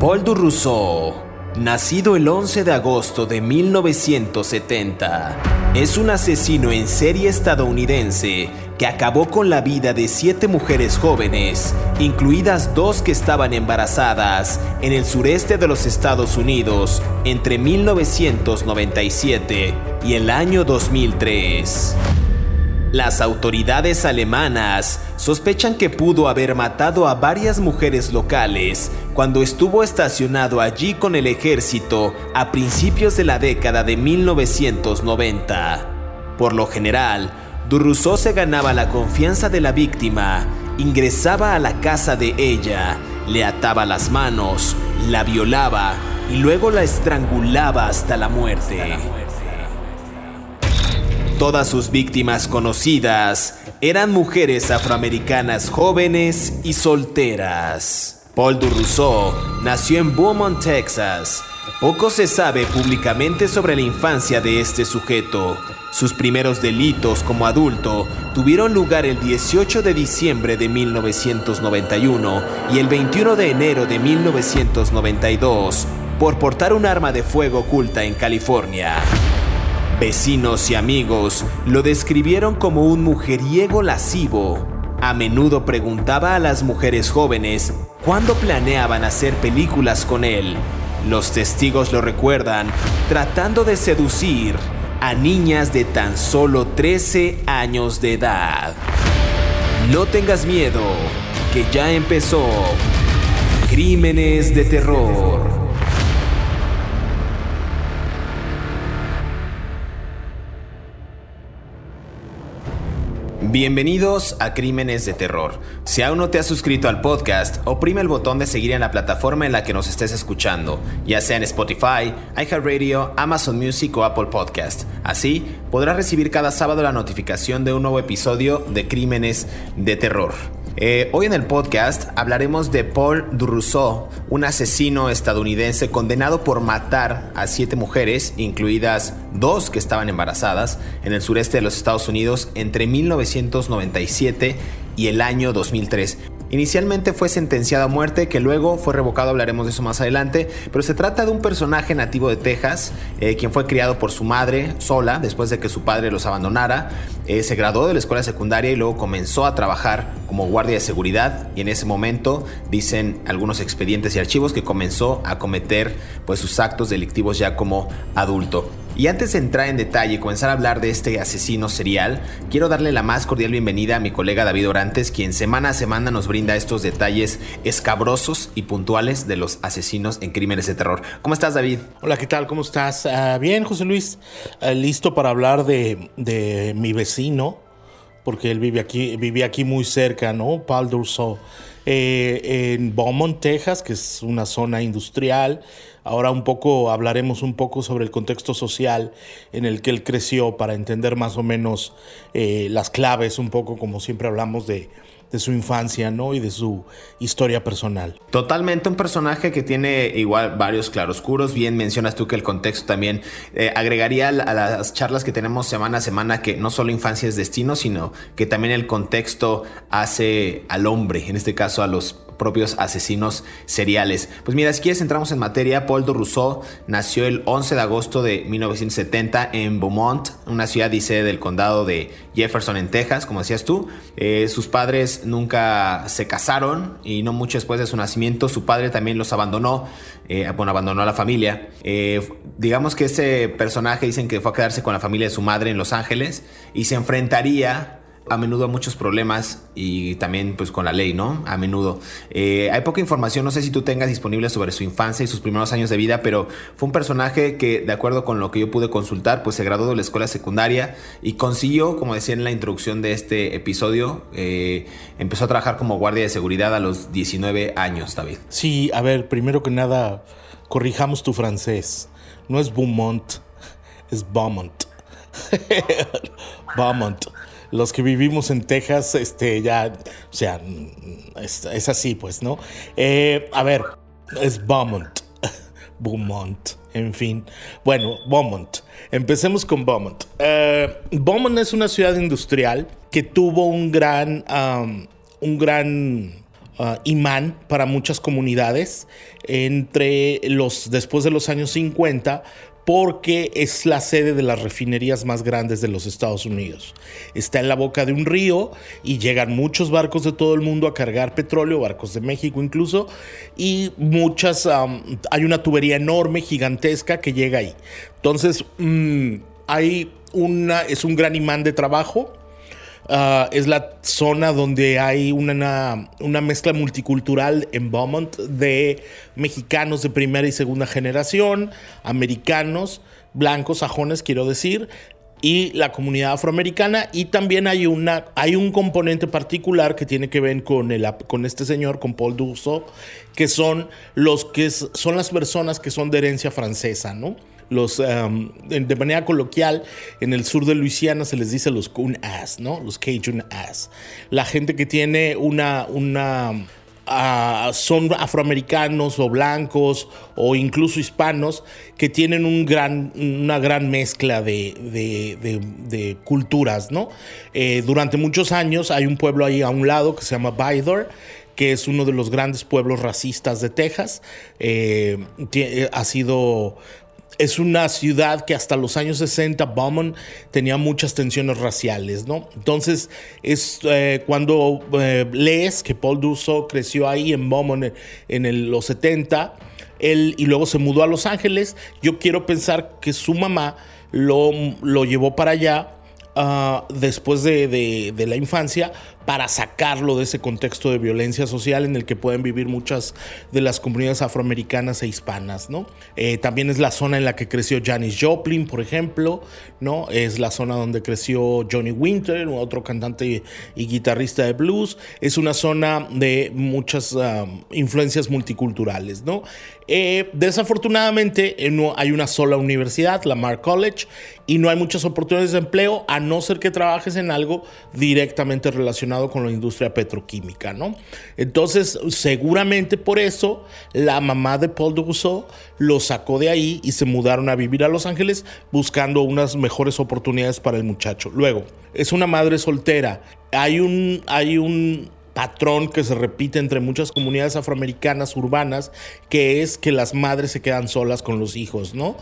Paul du Rousseau, nacido el 11 de agosto de 1970, es un asesino en serie estadounidense que acabó con la vida de siete mujeres jóvenes, incluidas dos que estaban embarazadas, en el sureste de los Estados Unidos entre 1997 y el año 2003. Las autoridades alemanas sospechan que pudo haber matado a varias mujeres locales cuando estuvo estacionado allí con el ejército a principios de la década de 1990. Por lo general, Durruso se ganaba la confianza de la víctima, ingresaba a la casa de ella, le ataba las manos, la violaba y luego la estrangulaba hasta la muerte. Todas sus víctimas conocidas eran mujeres afroamericanas jóvenes y solteras. Paul Rousseau nació en Beaumont, Texas. Poco se sabe públicamente sobre la infancia de este sujeto. Sus primeros delitos como adulto tuvieron lugar el 18 de diciembre de 1991 y el 21 de enero de 1992 por portar un arma de fuego oculta en California. Vecinos y amigos lo describieron como un mujeriego lascivo. A menudo preguntaba a las mujeres jóvenes cuándo planeaban hacer películas con él. Los testigos lo recuerdan tratando de seducir a niñas de tan solo 13 años de edad. No tengas miedo, que ya empezó Crímenes de Terror. Bienvenidos a Crímenes de Terror. Si aún no te has suscrito al podcast, oprime el botón de seguir en la plataforma en la que nos estés escuchando, ya sea en Spotify, iHeartRadio, Amazon Music o Apple Podcast. Así podrás recibir cada sábado la notificación de un nuevo episodio de Crímenes de Terror. Eh, hoy en el podcast hablaremos de Paul Rousseau, un asesino estadounidense condenado por matar a siete mujeres, incluidas dos que estaban embarazadas, en el sureste de los Estados Unidos entre 1997 y el año 2003. Inicialmente fue sentenciado a muerte, que luego fue revocado, hablaremos de eso más adelante, pero se trata de un personaje nativo de Texas, eh, quien fue criado por su madre sola después de que su padre los abandonara. Eh, se graduó de la escuela secundaria y luego comenzó a trabajar como guardia de seguridad y en ese momento dicen algunos expedientes y archivos que comenzó a cometer pues sus actos delictivos ya como adulto. Y antes de entrar en detalle y comenzar a hablar de este asesino serial, quiero darle la más cordial bienvenida a mi colega David Orantes, quien semana a semana nos brinda estos detalles escabrosos y puntuales de los asesinos en crímenes de terror. ¿Cómo estás, David? Hola, ¿qué tal? ¿Cómo estás? Ah, bien, José Luis. Ah, listo para hablar de, mi vecino, porque él vive aquí, vivía aquí muy cerca, ¿no? Paul Durso. Eh, en Beaumont, Texas, que es una zona industrial. Ahora un poco hablaremos un poco sobre el contexto social en el que él creció para entender más o menos eh, las claves, un poco como siempre hablamos de, su infancia, ¿no? Y de su historia personal. Totalmente un personaje que tiene igual varios claroscuros. Bien mencionas tú que el contexto también eh, agregaría a las charlas que tenemos semana a semana que no solo infancia es destino, sino que también el contexto hace al hombre, en este caso a los propios asesinos seriales. Pues mira, si quieres entramos en materia, Paul de Rousseau nació el 11 de agosto de 1970 en Beaumont, una ciudad sede del condado de Jefferson en Texas, como decías tú. Eh, sus padres nunca se casaron y no mucho después de su nacimiento su padre también los abandonó, eh, bueno, abandonó a la familia. Eh, digamos que ese personaje dicen que fue a quedarse con la familia de su madre en Los Ángeles y se enfrentaría a menudo a muchos problemas y también pues con la ley, ¿no? A menudo. Eh, hay poca información, no sé si tú tengas disponible sobre su infancia y sus primeros años de vida, pero fue un personaje que, de acuerdo con lo que yo pude consultar, pues se graduó de la escuela secundaria y consiguió, como decía en la introducción de este episodio, eh, empezó a trabajar como guardia de seguridad a los 19 años, David. Sí, a ver, primero que nada, corrijamos tu francés. No es Beaumont, es Beaumont. Beaumont los que vivimos en Texas, este, ya, o sea, es, así, pues, ¿no? Eh, a ver, es Beaumont, Beaumont, en fin. Bueno, Beaumont. Empecemos con Beaumont. Eh, Beaumont es una ciudad industrial que tuvo un gran, un gran ah, imán para muchas comunidades entre los después de los años 50 porque es la sede de las refinerías más grandes de los Estados Unidos. Está en la boca de un río y llegan muchos barcos de todo el mundo a cargar petróleo, barcos de México incluso, y muchas, hay una tubería enorme, gigantesca que llega ahí. Entonces, mm, hay una, es un gran imán de trabajo Ah, es la zona donde hay una, una, mezcla multicultural en Beaumont de mexicanos de primera y segunda generación, americanos, blancos, sajones, quiero decir, y la comunidad afroamericana. Y también hay, una, hay un componente particular que tiene que ver con, el, con este señor, con Paul Dussault, que son los que son las personas que son de herencia francesa, ¿no? Los, de manera coloquial, en el sur de Luisiana se les dice los Coon Ass, ¿no? Los Cajun Ass. La gente que tiene una, una ah, son afroamericanos o blancos o incluso hispanos que tienen un gran, una gran mezcla de, de, culturas, ¿no? Eh, durante muchos años hay un pueblo ahí a un lado que se llama Bydor, que es uno de los grandes pueblos racistas de Texas. Eh, eh, ha sido es una ciudad que hasta los años 60, Beaumont, tenía muchas tensiones raciales, ¿no? Entonces, es eh, cuando eh, lees que Paul Dussault creció ahí en Beaumont en, los 70, él, y luego se mudó a Los Ángeles, yo quiero pensar que su mamá lo, lo llevó para allá ah, después de, de, la infancia para sacarlo de ese contexto de violencia social en el que pueden vivir muchas de las comunidades afroamericanas e hispanas, ¿no? Eh, también es la zona en la que creció Janis Joplin, por ejemplo, ¿no? Es la zona donde creció Johnny Winter, otro cantante y guitarrista de blues. Es una zona de muchas um, influencias multiculturales, ¿no? Eh, desafortunadamente eh, no hay una sola universidad, la Mark College, y no hay muchas oportunidades de empleo a no ser que trabajes en algo directamente relacionado con la industria petroquímica, ¿no? Entonces, seguramente por eso la mamá de Paul Dussault lo sacó de ahí y se mudaron a vivir a Los Ángeles buscando unas mejores oportunidades para el muchacho. Luego, es una madre soltera. Hay un, hay un patrón que se repite entre muchas comunidades afroamericanas urbanas, que es que las madres se quedan solas con los hijos, ¿no?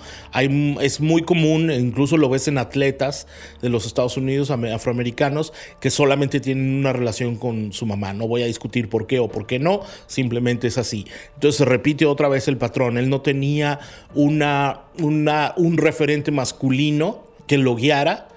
Es muy común, incluso lo ves en atletas de los Estados Unidos afroamericanos, que solamente tienen una relación con su mamá. No voy a discutir por qué o por qué no, simplemente es así. Entonces se repite otra vez el patrón. Él no tenía un referente masculino que lo guiara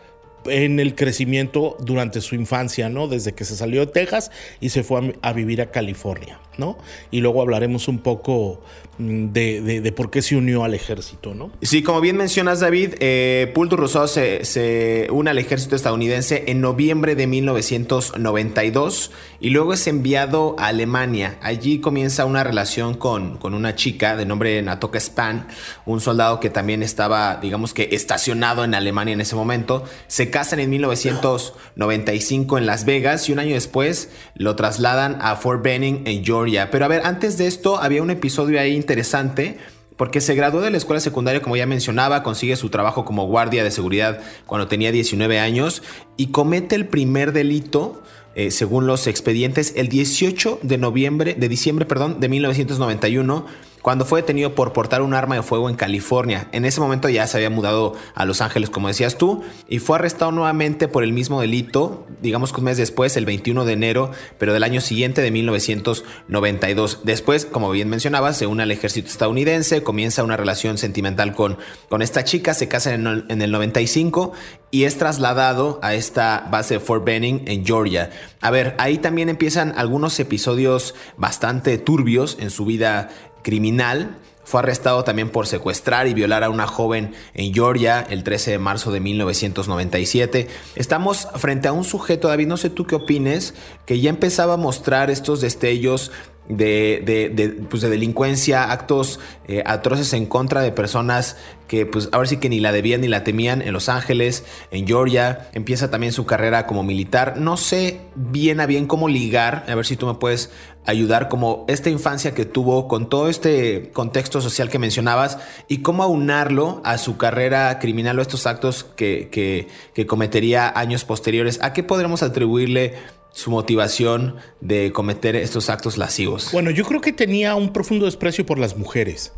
en el crecimiento durante su infancia, ¿no? Desde que se salió de Texas y se fue a, a vivir a California, ¿no? Y luego hablaremos un poco Mm, de, por qué se unió al ejército, ¿no? Sí, como bien mencionas, David, eh, Paul Rousseau se, une al ejército estadounidense en noviembre de 1992 y luego es enviado a Alemania. Allí comienza una relación con, con una chica de nombre Natoka Span, un soldado que también estaba, digamos que, estacionado en Alemania en ese momento. Se casan en 1995 en Las Vegas y un año después lo trasladan a Fort Benning en Georgia. Pero a ver, antes de esto había un episodio ahí interesante porque se graduó de la escuela secundaria, como ya mencionaba, consigue su trabajo como guardia de seguridad cuando tenía 19 años y comete el primer delito, eh, según los expedientes, el 18 de noviembre, de diciembre, perdón, de 1991 cuando fue detenido por portar un arma de fuego en California. En ese momento ya se había mudado a Los Ángeles, como decías tú, y fue arrestado nuevamente por el mismo delito, digamos que un mes después, el 21 de enero, pero del año siguiente de 1992. Después, como bien mencionabas, se une al ejército estadounidense, comienza una relación sentimental con, con esta chica, se casa en el, en el 95 y es trasladado a esta base de Fort Benning en Georgia. A ver, ahí también empiezan algunos episodios bastante turbios en su vida criminal. Fue arrestado también por secuestrar y violar a una joven en Georgia el 13 de marzo de 1997. Estamos frente a un sujeto, David, no sé tú qué opines, que ya empezaba a mostrar estos destellos de, pues de delincuencia, actos eh, atroces en contra de personas que pues ahora sí que ni la debían ni la temían en Los Ángeles, en Georgia, empieza también su carrera como militar. No sé bien a bien cómo ligar, a ver si tú me puedes ayudar como esta infancia que tuvo con todo este contexto social que mencionabas y cómo aunarlo a su carrera criminal o estos actos que, que, que cometería años posteriores. ¿A qué podremos atribuirle su motivación de cometer estos actos lascivos? Bueno, yo creo que tenía un profundo desprecio por las mujeres.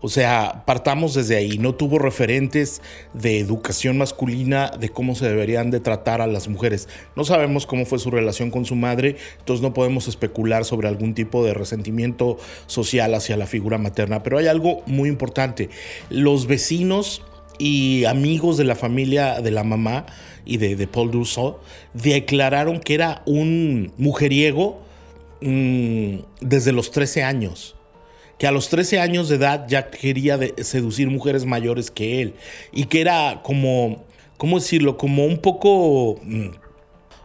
O sea, partamos desde ahí. No tuvo referentes de educación masculina de cómo se deberían de tratar a las mujeres. No sabemos cómo fue su relación con su madre, entonces no podemos especular sobre algún tipo de resentimiento social hacia la figura materna. Pero hay algo muy importante. Los vecinos y amigos de la familia de la mamá y de, Paul Dussault declararon que era un mujeriego mm, desde los 13 años que a los 13 años de edad ya quería seducir mujeres mayores que él y que era como, ¿cómo decirlo? Como un poco... Mm,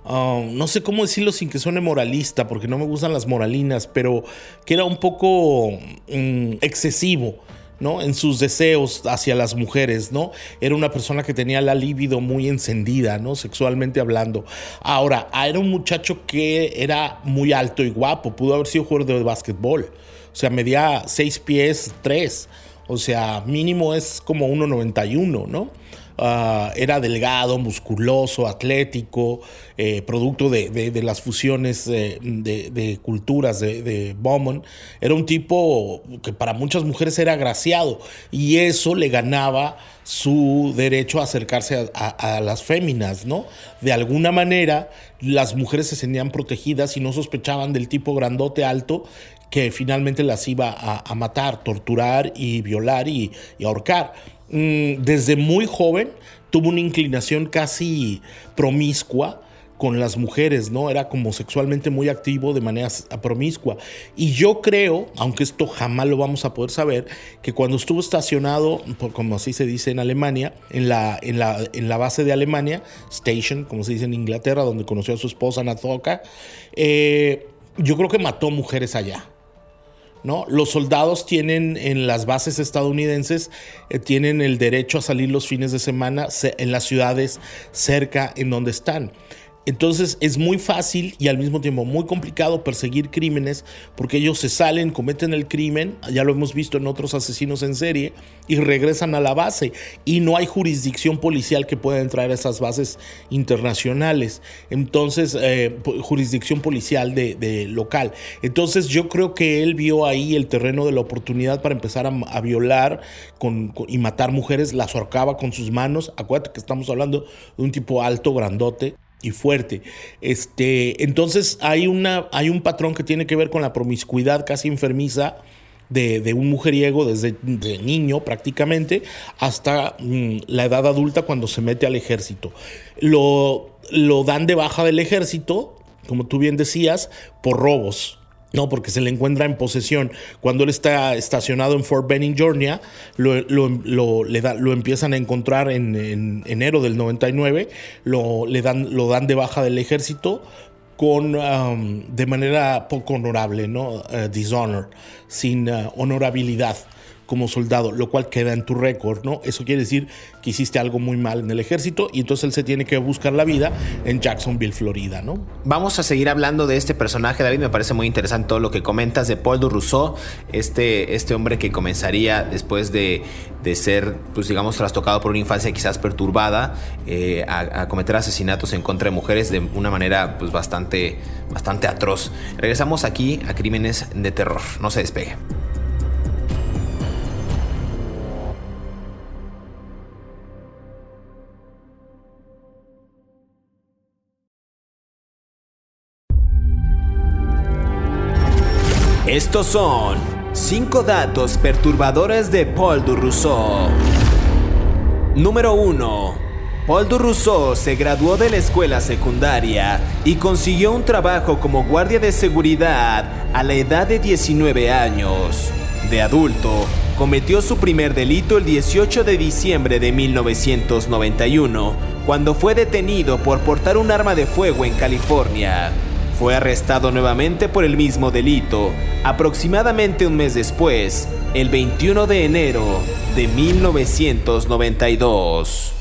ah, no sé cómo decirlo sin que suene moralista, porque no me gustan las moralinas, pero que era un poco mm, excesivo. ¿No? En sus deseos hacia las mujeres, ¿no? Era una persona que tenía la libido muy encendida, ¿no? Sexualmente hablando. Ahora, era un muchacho que era muy alto y guapo, pudo haber sido jugador de básquetbol. O sea, medía 6 pies 3. O sea, mínimo es como 1,91, ¿no? Ah, era delgado, musculoso, atlético, eh, producto de, las fusiones eh, de, culturas de, Bowman. Era un tipo que para muchas mujeres era agraciado y eso le ganaba su derecho a acercarse a, a, las féminas, ¿no? De alguna manera, las mujeres se sentían protegidas y no sospechaban del tipo grandote alto que finalmente las iba a, matar, torturar y violar y, ahorcar. Mm, desde muy joven tuvo una inclinación casi promiscua con las mujeres, ¿no? Era como sexualmente muy activo de manera promiscua. Y yo creo, aunque esto jamás lo vamos a poder saber, que cuando estuvo estacionado, como así se dice en Alemania, en la, en la, en la base de Alemania, Station, como se dice en Inglaterra, donde conoció a su esposa Nazoka, eh, yo creo que mató mujeres allá. ¿No? Los soldados tienen en las bases estadounidenses, eh, tienen el derecho a salir los fines de semana en las ciudades cerca en donde están. Entonces es muy fácil y al mismo tiempo muy complicado perseguir crímenes porque ellos se salen, cometen el crimen, ya lo hemos visto en otros asesinos en serie, y regresan a la base. Y no hay jurisdicción policial que pueda entrar a esas bases internacionales. Entonces, eh, jurisdicción policial de, local. Entonces yo creo que él vio ahí el terreno de la oportunidad para empezar a, violar y matar mujeres, las ahorcaba con sus manos. Acuérdate que estamos hablando de un tipo alto, grandote y fuerte. Este, entonces hay, una, hay un patrón que tiene que ver con la promiscuidad casi enfermiza de, un mujeriego desde niño prácticamente hasta mm, la edad adulta cuando se mete al ejército. Lo, lo dan de baja del ejército, como tú bien decías, por robos. No, porque se le encuentra en posesión. Cuando él está estacionado en Fort Benning, Georgia, lo, lo, empiezan a encontrar en, enero del 99, lo, le dan, lo dan de baja del ejército con, um, de manera poco honorable, ¿no? Uh, dishonor, sin uh, honorabilidad como soldado, lo cual queda en tu récord, ¿no? Eso quiere decir que hiciste algo muy mal en el ejército y entonces él se tiene que buscar la vida en Jacksonville, Florida, ¿no? Vamos a seguir hablando de este personaje, David, me parece muy interesante todo lo que comentas de Paul de este, este hombre que comenzaría después de, de ser, pues digamos, trastocado por una infancia quizás perturbada, eh, a, cometer asesinatos en contra de mujeres de una manera pues bastante, bastante atroz. Regresamos aquí a Crímenes de Terror, no se despegue. Estos son 5 datos perturbadores de Paul du Rousseau. Número 1. Paul du Rousseau se graduó de la escuela secundaria y consiguió un trabajo como guardia de seguridad a la edad de 19 años. De adulto, cometió su primer delito el 18 de diciembre de 1991, cuando fue detenido por portar un arma de fuego en California. Fue arrestado nuevamente por el mismo delito, aproximadamente un mes después, el 21 de enero de 1992.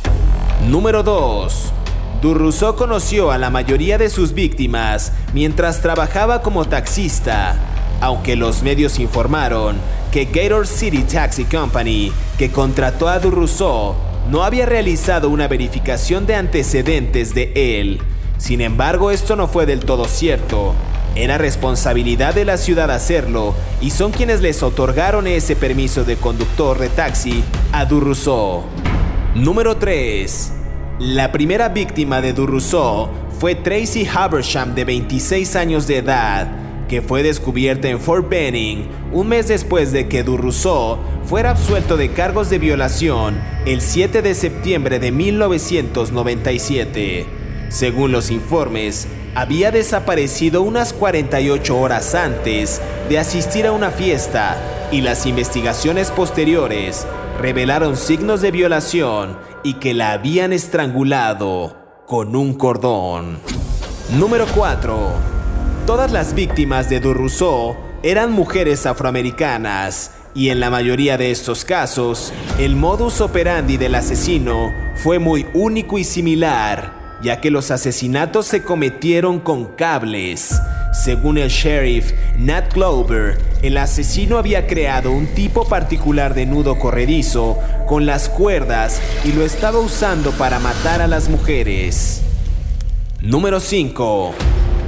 Número 2. Durruso conoció a la mayoría de sus víctimas mientras trabajaba como taxista, aunque los medios informaron que Gator City Taxi Company, que contrató a Durruso, no había realizado una verificación de antecedentes de él Sin embargo, esto no fue del todo cierto. Era responsabilidad de la ciudad hacerlo y son quienes les otorgaron ese permiso de conductor de taxi a Durruso. Número 3. La primera víctima de Durruso fue Tracy Habersham de 26 años de edad, que fue descubierta en Fort Benning un mes después de que Durruso fuera absuelto de cargos de violación el 7 de septiembre de 1997. Según los informes, había desaparecido unas 48 horas antes de asistir a una fiesta y las investigaciones posteriores revelaron signos de violación y que la habían estrangulado con un cordón. Número 4. Todas las víctimas de Durruso eran mujeres afroamericanas y en la mayoría de estos casos, el modus operandi del asesino fue muy único y similar ya que los asesinatos se cometieron con cables. Según el sheriff Nat Glover, el asesino había creado un tipo particular de nudo corredizo con las cuerdas y lo estaba usando para matar a las mujeres. Número 5.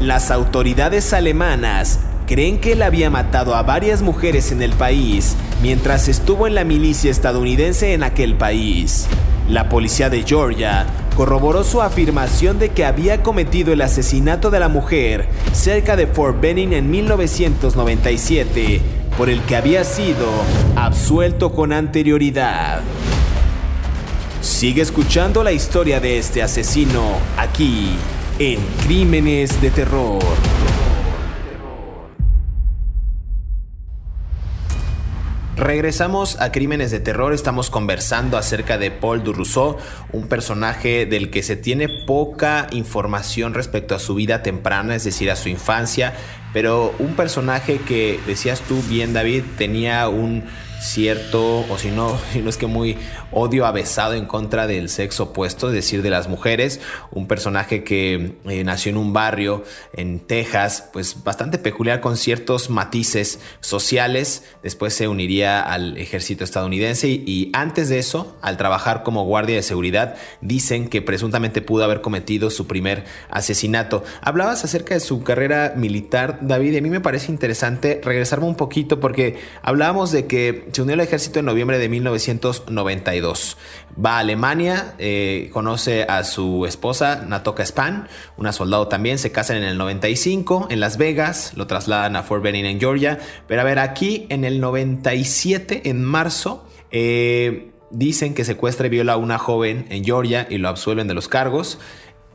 Las autoridades alemanas creen que él había matado a varias mujeres en el país mientras estuvo en la milicia estadounidense en aquel país. La policía de Georgia corroboró su afirmación de que había cometido el asesinato de la mujer cerca de Fort Benning en 1997, por el que había sido absuelto con anterioridad. Sigue escuchando la historia de este asesino aquí en Crímenes de Terror. Regresamos a Crímenes de Terror, estamos conversando acerca de Paul Rousseau, un personaje del que se tiene poca información respecto a su vida temprana, es decir, a su infancia, pero un personaje que, decías tú bien David, tenía un cierto, o si no, si no es que muy odio avesado en contra del sexo opuesto, es decir, de las mujeres. Un personaje que eh, nació en un barrio en Texas, pues bastante peculiar con ciertos matices sociales. Después se uniría al ejército estadounidense y, antes de eso, al trabajar como guardia de seguridad, dicen que presuntamente pudo haber cometido su primer asesinato. Hablabas acerca de su carrera militar, David, y a mí me parece interesante regresarme un poquito porque hablábamos de que se unió al ejército en noviembre de 1992. Va a Alemania, eh, conoce a su esposa Natoka Span, una soldado también, se casan en el 95 en Las Vegas, lo trasladan a Fort Benning en Georgia, pero a ver, aquí en el 97, en marzo, eh, dicen que secuestra y viola a una joven en Georgia y lo absuelven de los cargos.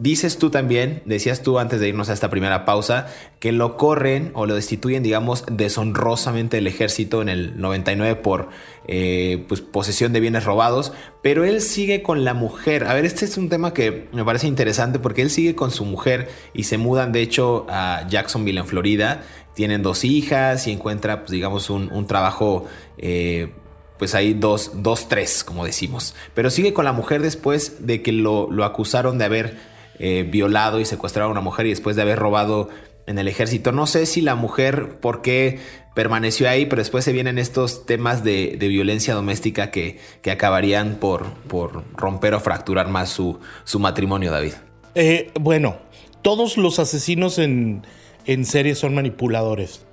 Dices tú también, decías tú antes de irnos a esta primera pausa, que lo corren o lo destituyen, digamos, deshonrosamente del ejército en el 99 por eh, pues, posesión de bienes robados, pero él sigue con la mujer. A ver, este es un tema que me parece interesante porque él sigue con su mujer y se mudan, de hecho, a Jacksonville, en Florida. Tienen dos hijas y encuentra, pues, digamos, un, trabajo... Eh, pues ahí dos, dos, tres, como decimos. Pero sigue con la mujer después de que lo, lo acusaron de haber eh, violado y secuestrado a una mujer y después de haber robado en el ejército. No sé si la mujer, por qué permaneció ahí, pero después se vienen estos temas de, violencia doméstica que, que acabarían por, por, romper o fracturar más su, su matrimonio, David. Eh, bueno, todos los asesinos en, en serie son manipuladores,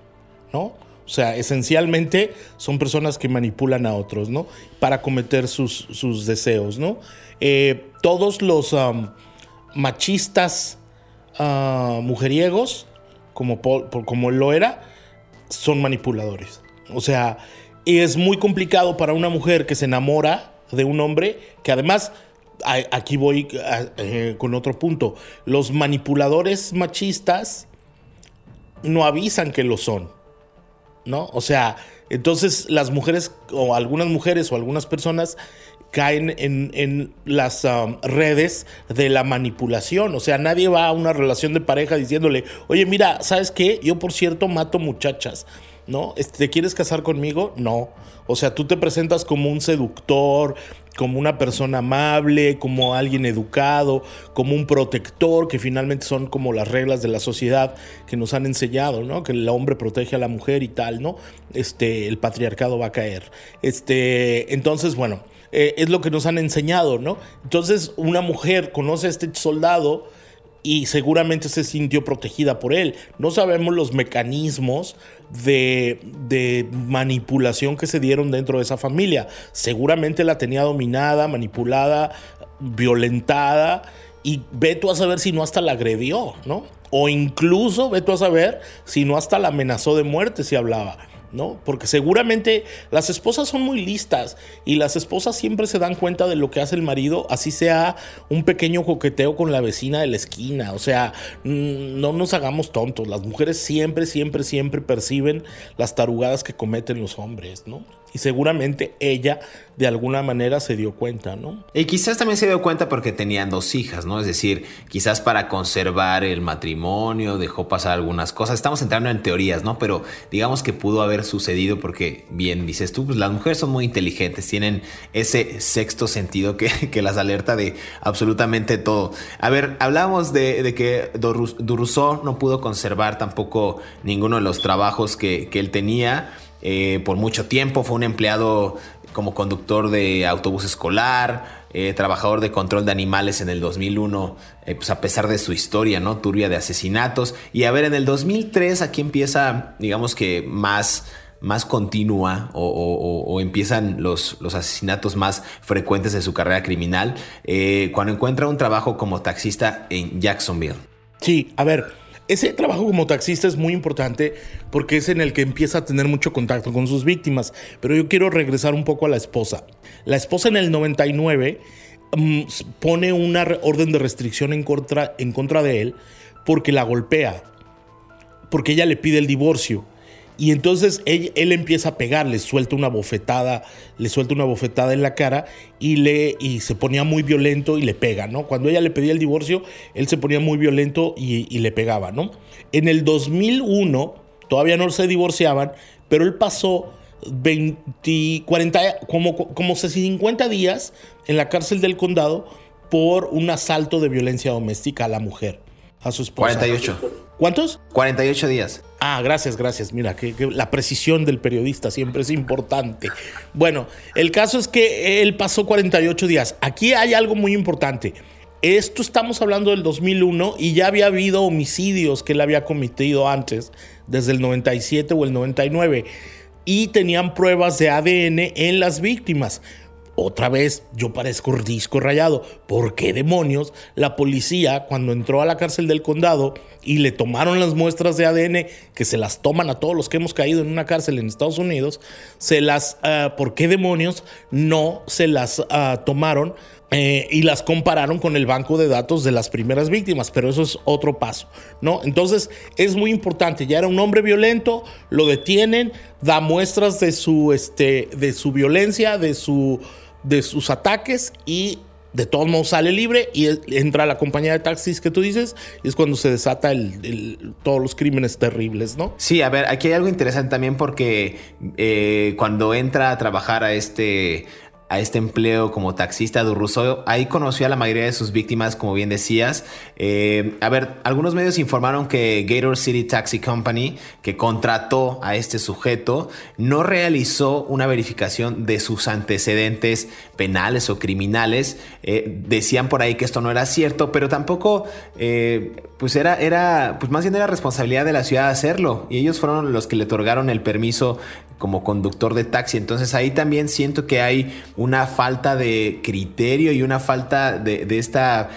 ¿no? O sea, esencialmente son personas que manipulan a otros, ¿no? Para cometer sus, sus deseos, ¿no? Eh, todos los machistas uh, mujeriegos, como, como lo era, son manipuladores. O sea, es muy complicado para una mujer que se enamora de un hombre que además aquí voy eh, con otro punto. Los manipuladores machistas no avisan que lo son, ¿no? O sea, entonces las mujeres o algunas mujeres o algunas personas caen en, las um, redes de la manipulación. O sea, nadie va a una relación de pareja diciéndole, oye, mira, ¿sabes qué? Yo, por cierto, mato muchachas. ¿No? ¿Te quieres casar conmigo? No. O sea, tú te presentas como un seductor, como una persona amable, como alguien educado, como un protector, que finalmente son como las reglas de la sociedad que nos han enseñado, ¿no? Que el hombre protege a la mujer y tal, ¿no? Este, el patriarcado va a caer. Este, entonces, bueno, eh, es lo que nos han enseñado, ¿no? Entonces una mujer conoce a este soldado y seguramente se sintió protegida por él. No sabemos los mecanismos de, de, manipulación que se dieron dentro de esa familia. Seguramente la tenía dominada, manipulada, violentada y ve tú a saber si no hasta la agredió, ¿no? O incluso ve tú a saber si no hasta la amenazó de muerte si hablaba. ¿No? Porque seguramente las esposas son muy listas y las esposas siempre se dan cuenta de lo que hace el marido, así sea un pequeño coqueteo con la vecina de la esquina. O sea, mm, no nos hagamos tontos. Las mujeres siempre, siempre, siempre perciben las tarugadas que cometen los hombres, ¿no? Y seguramente ella de alguna manera se dio cuenta, ¿no? Y quizás también se dio cuenta porque tenían dos hijas, ¿no? Es decir, quizás para conservar el matrimonio dejó pasar algunas cosas. Estamos entrando en teorías, ¿no? Pero digamos que pudo haber sucedido porque, bien dices tú, pues las mujeres son muy inteligentes, tienen ese sexto sentido que, que las alerta de absolutamente todo. A ver, hablamos de, que Durousseau no pudo conservar tampoco ninguno de los trabajos que, que él tenía. Eh, por mucho tiempo fue un empleado como conductor de autobús escolar, eh, trabajador de control de animales en el 2001, eh, pues a pesar de su historia, ¿no? Turbia de asesinatos. Y a ver, en el 2003 aquí empieza, digamos que más más continua o, empiezan los, los, asesinatos más frecuentes de su carrera criminal cuando encuentra un trabajo como taxista en Jacksonville. Sí, a ver, ese trabajo como taxista es muy importante porque es en el que empieza a tener mucho contacto con sus víctimas. Pero yo quiero regresar un poco a la esposa. La esposa en el 99 mm, pone una orden de restricción en contra de él porque la golpea, porque ella le pide el divorcio. Y entonces él, empieza a pegar, le suelta una bofetada, le suelta una bofetada en la cara y, le, y se ponía muy violento y le pega, ¿no? Cuando ella le pedía el divorcio, él se ponía muy violento y, le pegaba, ¿no? En el 2001, todavía no se divorciaban, pero él pasó 20, 40, como, como 50 días en la cárcel del condado por un asalto de violencia doméstica a la mujer, a su esposa. 48. ¿Cuántos? 48 días. Ah, gracias, gracias. Mira, que, la precisión del periodista siempre es importante. Bueno, el caso es que él pasó 48 días. Aquí hay algo muy importante. Esto estamos hablando del 2001 y ya había habido homicidios que él había cometido antes, desde el 97 o el 99, y tenían pruebas de ADN en las víctimas. Otra vez yo parezco disco rayado. ¿Por qué demonios la policía cuando entró a la cárcel del condado y le tomaron las muestras de ADN que se las toman a todos los que hemos caído en una cárcel en Estados Unidos, se las, uh, ¿por qué demonios no se las uh, tomaron eh, y las compararon con el banco de datos de las primeras víctimas, pero eso es otro paso, ¿no? Entonces es muy importante, ya era un hombre violento, lo detienen, da muestras de su, este, de su violencia, de su de sus ataques y de todos modos sale libre y entra a la compañía de taxis que tú dices y es cuando se desata el, todos los crímenes terribles, ¿no? Sí, a ver, aquí hay algo interesante también porque eh, cuando entra a trabajar a este a este empleo como taxista de Rousseau. Ahí conoció a la mayoría de sus víctimas, como bien decías. Eh, a ver, algunos medios informaron que Gator City Taxi Company, que contrató a este sujeto, no realizó una verificación de sus antecedentes penales o criminales. Eh, decían por ahí que esto no era cierto, pero tampoco, eh, pues era, era, pues más bien era responsabilidad de la ciudad hacerlo. Y ellos fueron los que le otorgaron el permiso como conductor de taxi. Entonces ahí también siento que hay una falta de criterio y una falta de, esta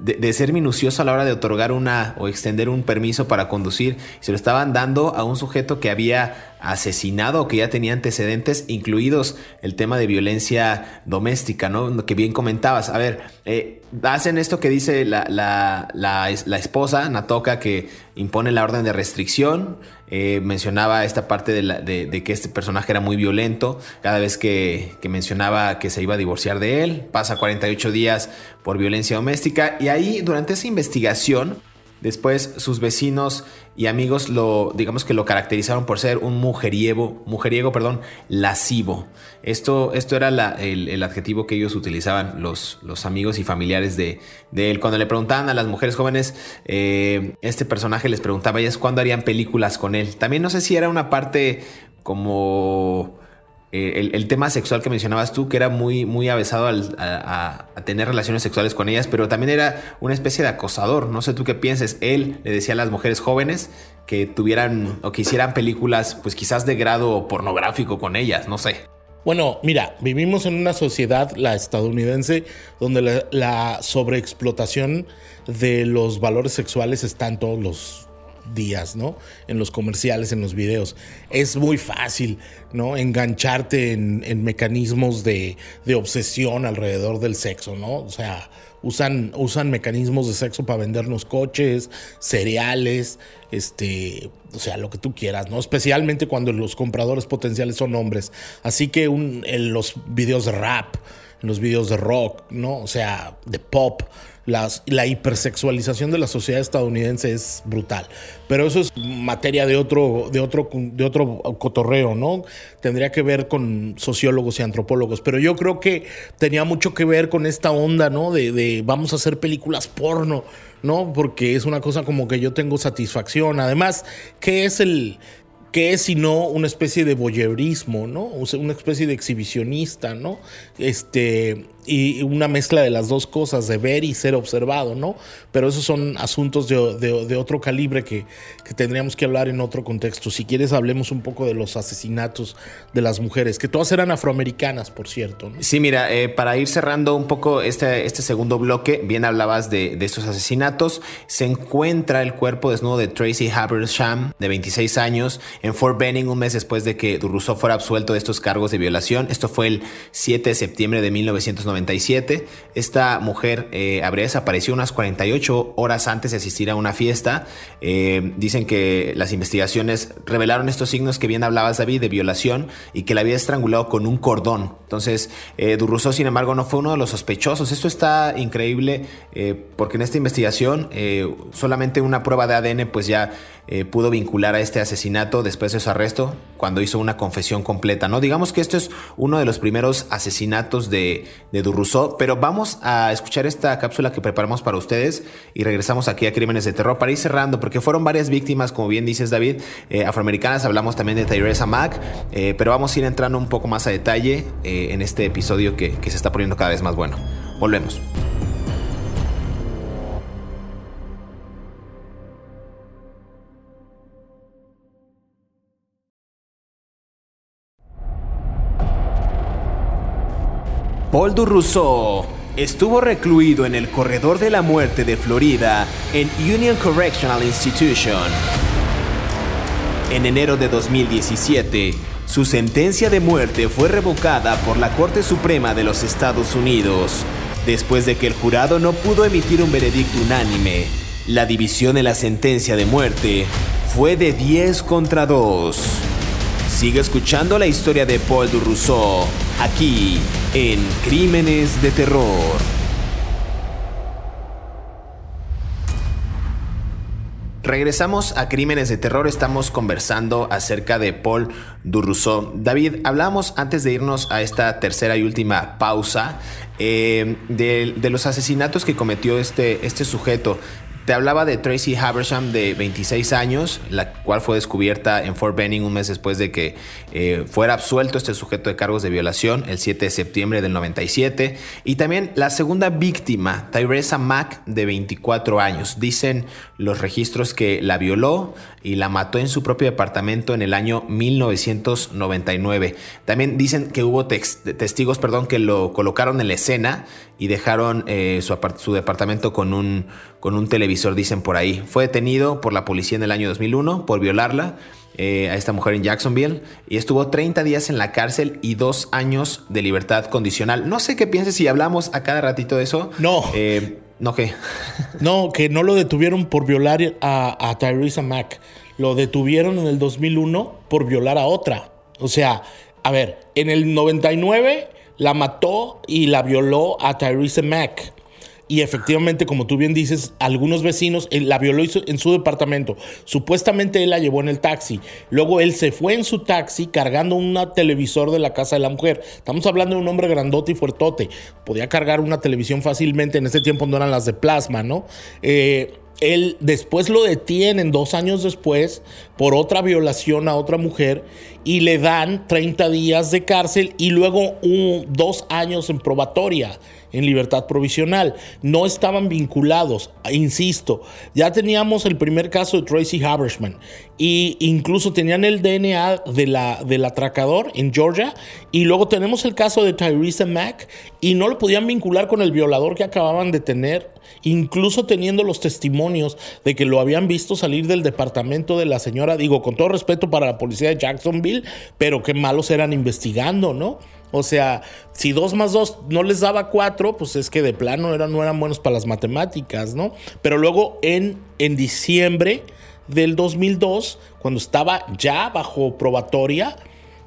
de, ser minucioso a la hora de otorgar una o extender un permiso para conducir. Se lo estaban dando a un sujeto que había asesinado que ya tenía antecedentes, incluidos el tema de violencia doméstica, ¿no? Que bien comentabas. A ver, eh, hacen esto que dice la, la, la, esposa, Natoka, que impone la orden de restricción. Eh, mencionaba esta parte de, de, que este personaje era muy violento. Cada vez que, mencionaba que se iba a divorciar de él, pasa 48 días por violencia doméstica. Y ahí, durante esa investigación, Después sus vecinos y amigos lo, digamos que lo caracterizaron por ser un mujeriego, mujeriego, perdón, lascivo. Esto, esto era el, adjetivo que ellos utilizaban, los, los amigos y familiares de, él. Cuando le preguntaban a las mujeres jóvenes, eh, este personaje les preguntaba ellas cuándo harían películas con él. También no sé si era una parte como eh, el, tema sexual que mencionabas tú, que era muy, muy avesado a, tener relaciones sexuales con ellas, pero también era una especie de acosador. No sé tú qué pienses. Él le decía a las mujeres jóvenes que tuvieran o que hicieran películas, pues quizás de grado pornográfico con ellas, no sé. Bueno, mira, vivimos en una sociedad, la estadounidense, donde la, la sobreexplotación de los valores sexuales está en todos los días, ¿no? En los comerciales, en los videos. Es muy fácil, ¿no? Engancharte en, mecanismos de, obsesión alrededor del sexo, ¿no? O sea, usan, usan mecanismos de sexo para vendernos coches, cereales, este, o sea, lo que tú quieras, ¿no? Especialmente cuando los compradores potenciales son hombres. Así que en los videos de rap, en los videos de rock, ¿no? O sea, de pop la hipersexualización de la sociedad estadounidense es brutal. Pero eso es materia de otro, de otro, de otro cotorreo, ¿no? Tendría que ver con sociólogos y antropólogos. Pero yo creo que tenía mucho que ver con esta onda, ¿no? De, de vamos a hacer películas porno, ¿no? Porque es una cosa como que yo tengo satisfacción. Además, ¿qué es el, ¿Qué es sino una especie de voyeurismo, ¿no? una especie de exhibicionista, ¿no? Este, y una mezcla de las dos cosas, de ver y ser observado, ¿no? Pero esos son asuntos de, otro calibre que, tendríamos que hablar en otro contexto. Si quieres, hablemos un poco de los asesinatos de las mujeres, que todas eran afroamericanas, por cierto. Sí, mira, eh, para ir cerrando un poco este, este segundo bloque, bien hablabas de, estos asesinatos, se encuentra el cuerpo desnudo de Tracy Habersham, de 26 años, en Fort Benning, un mes después de que Durruso fuera absuelto de estos cargos de violación. Esto fue el 7 de septiembre de 1990 esta mujer eh, habría desaparecido unas 48 horas antes de asistir a una fiesta. Eh, dicen que las investigaciones revelaron estos signos que bien hablabas, David, de violación y que la había estrangulado con un cordón. Entonces, eh, sin embargo, no fue uno de los sospechosos. Esto está increíble eh, porque en esta investigación solamente una prueba de ADN pues ya pudo vincular a este asesinato después de su arresto cuando hizo una confesión completa. ¿no? Digamos que esto es uno de los primeros asesinatos de, de Rousseau, pero vamos a escuchar esta cápsula que preparamos para ustedes y regresamos aquí a Crímenes de Terror para ir cerrando, porque fueron varias víctimas, como bien dices David, eh, afroamericanas, hablamos también de Tyresa Mack, eh, pero vamos a ir entrando un poco más a detalle eh, en este episodio que se está poniendo cada vez más bueno. Volvemos. Paul du Rousseau estuvo recluido en el corredor de la muerte de Florida en Union Correctional Institution. En enero de 2017, su sentencia de muerte fue revocada por la Corte Suprema de los Estados Unidos, después de que el jurado no pudo emitir un veredicto unánime. La división de la sentencia de muerte fue de 10 contra 2. Sigue escuchando la historia de Paul Rousseau aquí en Crímenes de Terror. Regresamos a Crímenes de Terror, estamos conversando acerca de Paul Rousseau. David, hablamos antes de irnos a esta tercera y última pausa eh, de, de, los asesinatos que cometió este, este sujeto. Te hablaba de Tracy Habersham de 26 años, la cual fue descubierta en Fort Benning un mes después de que eh, fuera absuelto este sujeto de cargos de violación el 7 de septiembre del 97. Y también la segunda víctima, Tyresa Mack de 24 años. Dicen los registros que la violó y la mató en su propio departamento en el año 1999. También dicen que hubo testigos perdón, que lo colocaron en la escena y dejaron eh, su, su, departamento con un, con un televisor, dicen por ahí. Fue detenido por la policía en el año 2001 por violarla eh, a esta mujer en Jacksonville y estuvo 30 días en la cárcel y dos años de libertad condicional. No sé qué pienses si hablamos a cada ratito de eso. No. Eh, no, ¿qué? no, que no lo detuvieron por violar a, a Tyresa Mack. Lo detuvieron en el 2001 por violar a otra. O sea, a ver, en el 99 la mató y la violó a Tyrese Mack. Y efectivamente, como tú bien dices, algunos vecinos la violó en su departamento. Supuestamente él la llevó en el taxi. Luego él se fue en su taxi cargando un televisor de la casa de la mujer. Estamos hablando de un hombre grandote y fuertote. Podía cargar una televisión fácilmente. En ese tiempo no eran las de plasma, ¿no? Eh, él después lo detienen dos años después por otra violación a otra mujer y le dan 30 días de cárcel y luego dos años en probatoria en libertad provisional. No estaban vinculados, insisto. Ya teníamos el primer caso de Tracy Habershman e incluso tenían el DNA de la, del atracador en Georgia y luego tenemos el caso de Tyrese Mack y no lo podían vincular con el violador que acababan de tener, incluso teniendo los testimonios de que lo habían visto salir del departamento de la señora, digo, con todo respeto para la policía de Jacksonville, pero qué malos eran investigando, ¿no? O sea, si dos más dos no les daba cuatro, pues es que de plano eran, no eran buenos para las matemáticas, ¿no? Pero luego en, en diciembre del 2002, cuando estaba ya bajo probatoria,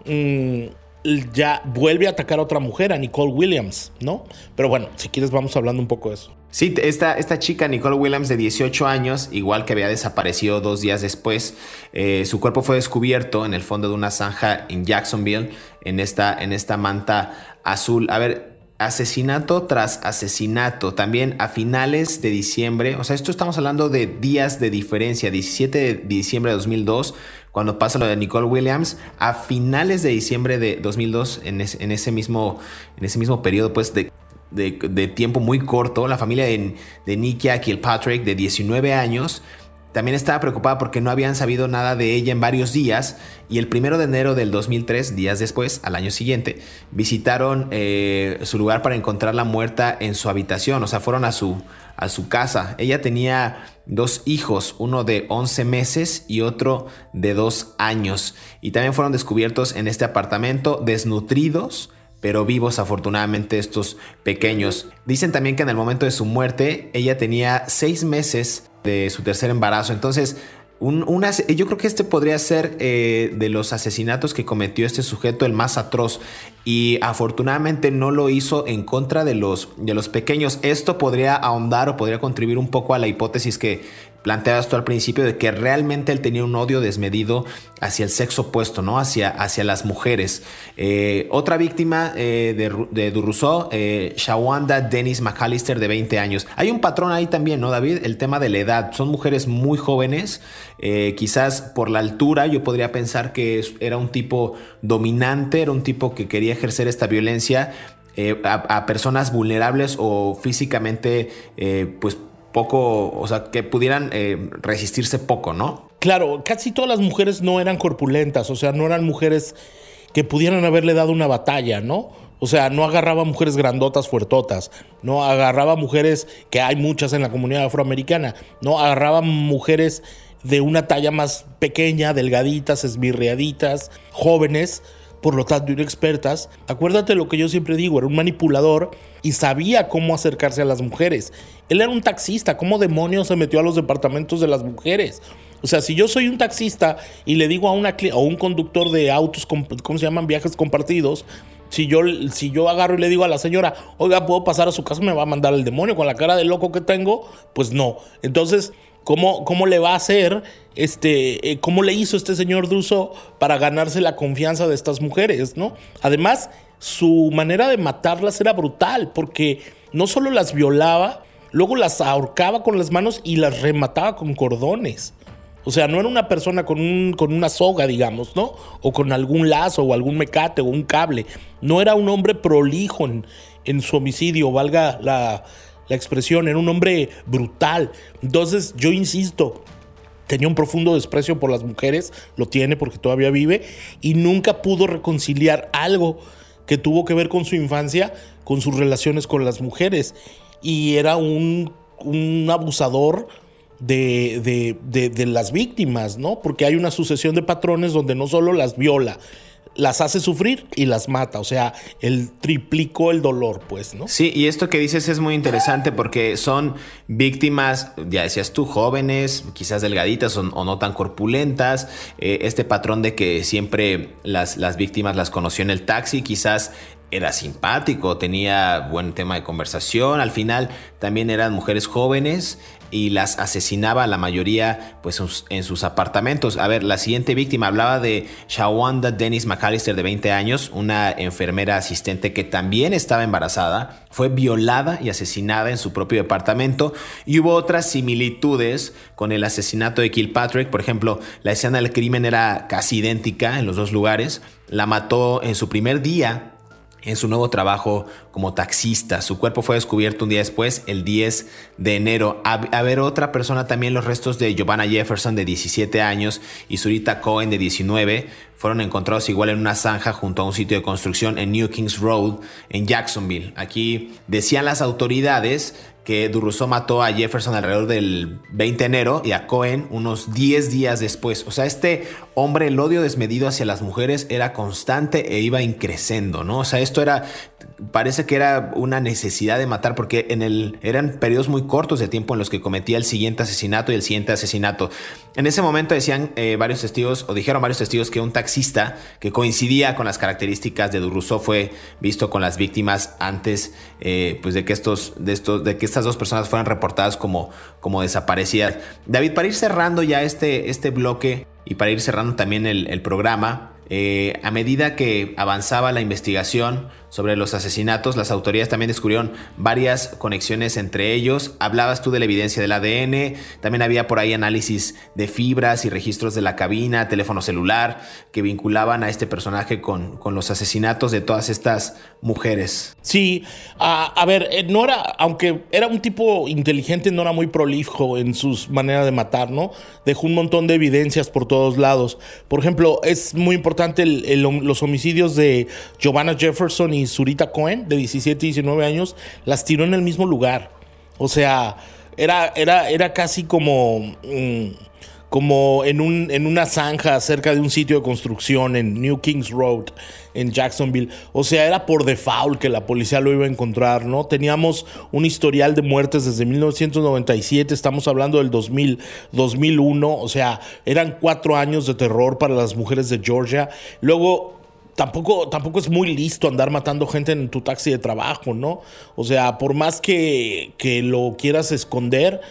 mm, ya vuelve a atacar a otra mujer, a Nicole Williams, ¿no? Pero bueno, si quieres vamos hablando un poco de eso. Sí, esta, esta chica, Nicole Williams, de 18 años, igual que había desaparecido dos días después, eh, su cuerpo fue descubierto en el fondo de una zanja en Jacksonville, en esta, en esta manta azul. A ver, asesinato tras asesinato, también a finales de diciembre, o sea, esto estamos hablando de días de diferencia, 17 de diciembre de 2002, cuando pasa lo de Nicole Williams, a finales de diciembre de 2002, en, en ese, mismo, en ese mismo periodo, pues de de, tiempo muy corto, la familia de, de Nikia Kilpatrick, de 19 años, también estaba preocupada porque no habían sabido nada de ella en varios días y el primero de enero del 2003, días después, al año siguiente, visitaron eh, su lugar para encontrarla muerta en su habitación, o sea, fueron a su, a su casa. Ella tenía dos hijos, uno de 11 meses y otro de 2 años, y también fueron descubiertos en este apartamento desnutridos pero vivos afortunadamente estos pequeños. Dicen también que en el momento de su muerte ella tenía seis meses de su tercer embarazo, entonces yo creo que este podría ser eh, de los asesinatos que cometió este sujeto el más atroz y afortunadamente no lo hizo en contra de los, de los pequeños. Esto podría ahondar o podría contribuir un poco a la hipótesis que planteabas tú al principio de que realmente él tenía un odio desmedido hacia el sexo opuesto, ¿no? Hacia, hacia las mujeres. Eh, otra víctima eh, de, de eh, Shawanda Dennis McAllister, de 20 años. Hay un patrón ahí también, ¿no, David? El tema de la edad. Son mujeres muy jóvenes, quizás por la altura, yo podría pensar que era un tipo dominante, era un tipo que quería ejercer esta violencia. A, a, personas vulnerables o físicamente pues poco, o sea, que pudieran eh, resistirse poco, ¿no? Claro, casi todas las mujeres no eran corpulentas, o sea, no eran mujeres que pudieran haberle dado una batalla, ¿no? O sea, no agarraba mujeres grandotas, fuertotas, no agarraba mujeres, que hay muchas en la comunidad afroamericana, no agarraba mujeres de una talla más pequeña, delgaditas, esmirreaditas, jóvenes, por lo tanto inexpertas. Acuérdate lo que yo siempre digo, era un manipulador y sabía cómo acercarse a las mujeres. Él era un taxista, ¿cómo demonios se metió a los departamentos de las mujeres? O sea, si yo soy un taxista y le digo a, una, un conductor de autos, ¿cómo se llaman? Viajes compartidos. Si yo, si yo agarro y le digo a la señora, oiga, ¿puedo pasar a su casa? Me va a mandar el demonio con la cara de loco que tengo. Pues no. Entonces, ¿cómo, cómo le va a hacer? Este, eh, ¿Cómo le hizo este señor Druso para ganarse la confianza de estas mujeres? ¿no? Además, su manera de matarlas era brutal, porque no solo las violaba, luego las ahorcaba con las manos y las remataba con cordones. O sea, no era una persona con, un, con una soga, digamos, ¿no? O con algún lazo o algún mecate o un cable. No era un hombre prolijo en, su homicidio, valga la, la expresión, era un hombre brutal. Entonces, yo insisto, tenía un profundo desprecio por las mujeres, lo tiene porque todavía vive, y nunca pudo reconciliar algo que tuvo que ver con su infancia, con sus relaciones con las mujeres. Y era un, abusador de, las víctimas, ¿no? Porque hay una sucesión de patrones donde no solo las viola, las hace sufrir y las mata. O sea, él triplicó el dolor, pues, ¿no? Sí, y esto que dices es muy interesante porque son víctimas, ya decías tú, jóvenes, quizás delgaditas o, no tan corpulentas. Eh, este patrón de que siempre las, las víctimas las conoció en el taxi, quizás era simpático, tenía buen tema de conversación. Al final también eran mujeres jóvenes y las asesinaba la mayoría pues en sus apartamentos. A ver, la siguiente víctima hablaba de Shawanda Dennis McAllister de 20 años, una enfermera asistente que también estaba embarazada, fue violada y asesinada en su propio departamento y hubo otras similitudes con el asesinato de Kilpatrick, por ejemplo, la escena del crimen era casi idéntica en los dos lugares, la mató en su primer día en su nuevo trabajo como taxista. Su cuerpo fue descubierto un día después, el 10 de enero. A, ver, otra persona también, los restos de Giovanna Jefferson de 17 años y Zurita Cohen de 19 fueron encontrados igual en una zanja junto a un sitio de construcción en New Kings Road en Jacksonville. Aquí decían las autoridades que Durruso mató a Jefferson alrededor del 20 de enero y a Cohen unos 10 días después. O sea, este hombre, el odio desmedido hacia las mujeres era constante e iba increciendo, ¿no? O sea, esto era parece que era una necesidad de matar porque en el, eran periodos muy cortos de tiempo en los que cometía el siguiente asesinato y el siguiente asesinato. En ese momento decían eh, varios testigos, o dijeron varios testigos, que un taxista que coincidía con las características de Durruso fue visto con las víctimas antes eh, pues de, que estos, de, estos, de que estas dos personas fueran reportadas como, como desaparecidas. David, para ir cerrando ya este, este bloque y para ir cerrando también el, el programa, eh, a medida que avanzaba la investigación sobre los asesinatos, las autoridades también descubrieron varias conexiones entre ellos. Hablabas tú de la evidencia del ADN, también había por ahí análisis de fibras y registros de la cabina, teléfono celular, que vinculaban a este personaje con, con los asesinatos de todas estas mujeres. Sí, a, ver, eh, no era, aunque era un tipo inteligente, no era muy prolijo en sus maneras de matar, ¿no? Dejó un montón de evidencias por todos lados. Por ejemplo, es muy importante los homicidios de Giovanna Jefferson y Zurita Cohen, de 17 y 19 años, las tiró en el mismo lugar. O sea, era, era, era casi como... Mm, como en, un, en una zanja cerca de un sitio de construcción en New Kings Road, en Jacksonville. O sea, era por default que la policía lo iba a encontrar, ¿no? Teníamos un historial de muertes desde 1997, estamos hablando del 2000, 2001, o sea, eran cuatro años de terror para las mujeres de Georgia. Luego tampoco, tampoco es muy listo andar matando gente en tu taxi de trabajo, ¿no? O sea, por más que, que lo quieras esconder,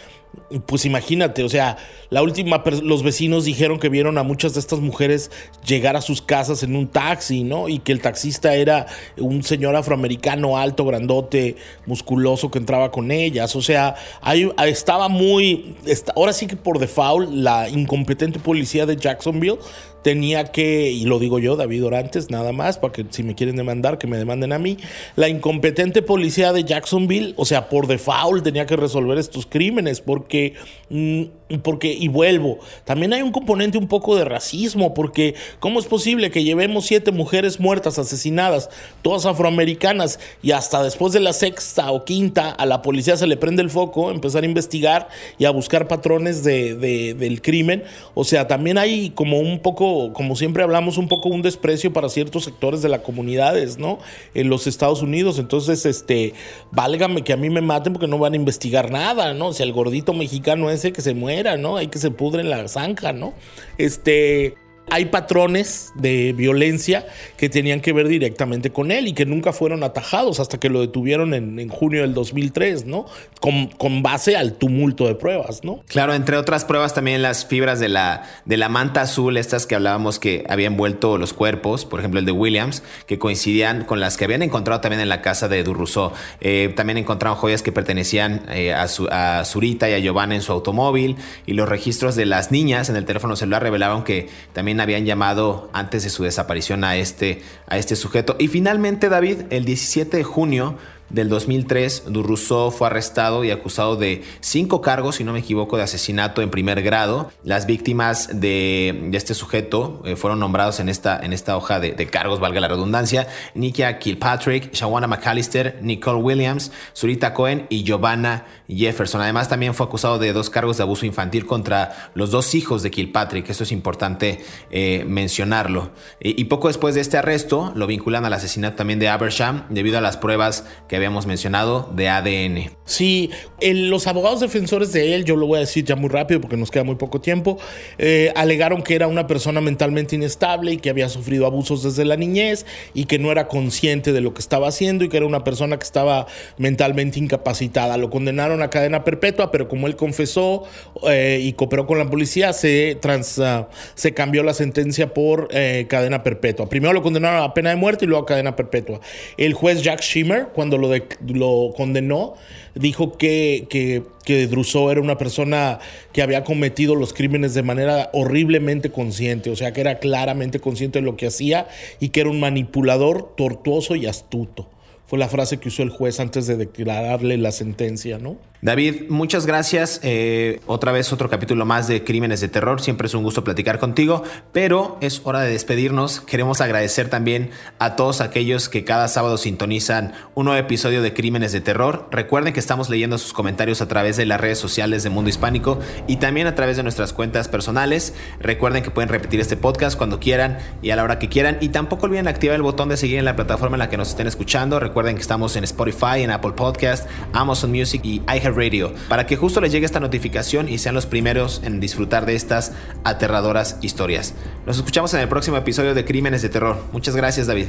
pues imagínate, o sea, la última, los vecinos dijeron que vieron a muchas de estas mujeres llegar a sus casas en un taxi, ¿no? Y que el taxista era un señor afroamericano alto, grandote, musculoso que entraba con ellas. O sea, ahí estaba muy, ahora sí que por default, la incompetente policía de Jacksonville tenía que, y lo digo yo, David Orantes, nada más, para que si me quieren demandar, que me demanden a mí, la incompetente policía de Jacksonville, o sea, por default tenía que resolver estos crímenes, porque, mm, porque, y vuelvo, también hay un componente un poco de racismo, porque ¿cómo es posible que llevemos siete mujeres muertas, asesinadas, todas afroamericanas, y hasta después de la sexta o quinta a la policía se le prende el foco, empezar a investigar y a buscar patrones de, del crimen? O sea, también hay como un poco como siempre hablamos, un poco un desprecio para ciertos sectores de las comunidades, ¿no? En los Estados Unidos. Entonces, este, válgame que a mí me maten porque no van a investigar nada, ¿no? Si el gordito mexicano ese que se muera, ¿no? Hay que se pudre en la zanja, ¿no? Este hay patrones de violencia que tenían que ver directamente con él y que nunca fueron atajados hasta que lo detuvieron en, junio del 2003, ¿no? Con, base al tumulto de pruebas, ¿no? Claro, entre otras pruebas también las fibras de la, de la manta azul, estas que hablábamos que habían vuelto los cuerpos, por ejemplo el de Williams, que coincidían con las que habían encontrado también en la casa de Durruso. Eh, también encontraron joyas que pertenecían eh, a, a Zurita y a Giovanna en su automóvil y los registros de las niñas en el teléfono celular revelaban que también habían llamado antes de su desaparición a este, a este sujeto. Y finalmente, David, el 17 de junio del 2003, Durruso fue arrestado y acusado de cinco cargos, si no me equivoco, de asesinato en primer grado. Las víctimas de, este sujeto eh, fueron nombrados en esta, en esta hoja de, cargos, valga la redundancia, Nikia Kilpatrick, Shawana McAllister, Nicole Williams, Zurita Cohen y Giovanna Jefferson. Además, también fue acusado de dos cargos de abuso infantil contra los dos hijos de Kilpatrick. Eso es importante eh, mencionarlo. Y, y poco después de este arresto, lo vinculan al asesinato también de Abersham debido a las pruebas que habíamos mencionado de ADN. Sí, los abogados defensores de él, yo lo voy a decir ya muy rápido porque nos queda muy poco tiempo, eh, alegaron que era una persona mentalmente inestable y que había sufrido abusos desde la niñez y que no era consciente de lo que estaba haciendo y que era una persona que estaba mentalmente incapacitada. Lo condenaron a cadena perpetua, pero como él confesó eh, y cooperó con la policía, se, trans, ah, se cambió la sentencia por eh, cadena perpetua. Primero lo condenaron a pena de muerte y luego a cadena perpetua. El juez Jack Schimmer, cuando lo, lo condenó, dijo que, que, que Druso era una persona que había cometido los crímenes de manera horriblemente consciente, o sea, que era claramente consciente de lo que hacía y que era un manipulador tortuoso y astuto. Fue la frase que usó el juez antes de declararle la sentencia, ¿no? David, muchas gracias. Eh, otra vez otro capítulo más de Crímenes de Terror. Siempre es un gusto platicar contigo, pero es hora de despedirnos. Queremos agradecer también a todos aquellos que cada sábado sintonizan un nuevo episodio de Crímenes de Terror. Recuerden que estamos leyendo sus comentarios a través de las redes sociales de Mundo Hispánico y también a través de nuestras cuentas personales. Recuerden que pueden repetir este podcast cuando quieran y a la hora que quieran. Y tampoco olviden activar el botón de seguir en la plataforma en la que nos estén escuchando. Recuerden que estamos en Spotify, en Apple Podcast, Amazon Music y Radio para que justo les llegue esta notificación y sean los primeros en disfrutar de estas aterradoras historias. Nos escuchamos en el próximo episodio de Crímenes de Terror. Muchas gracias David.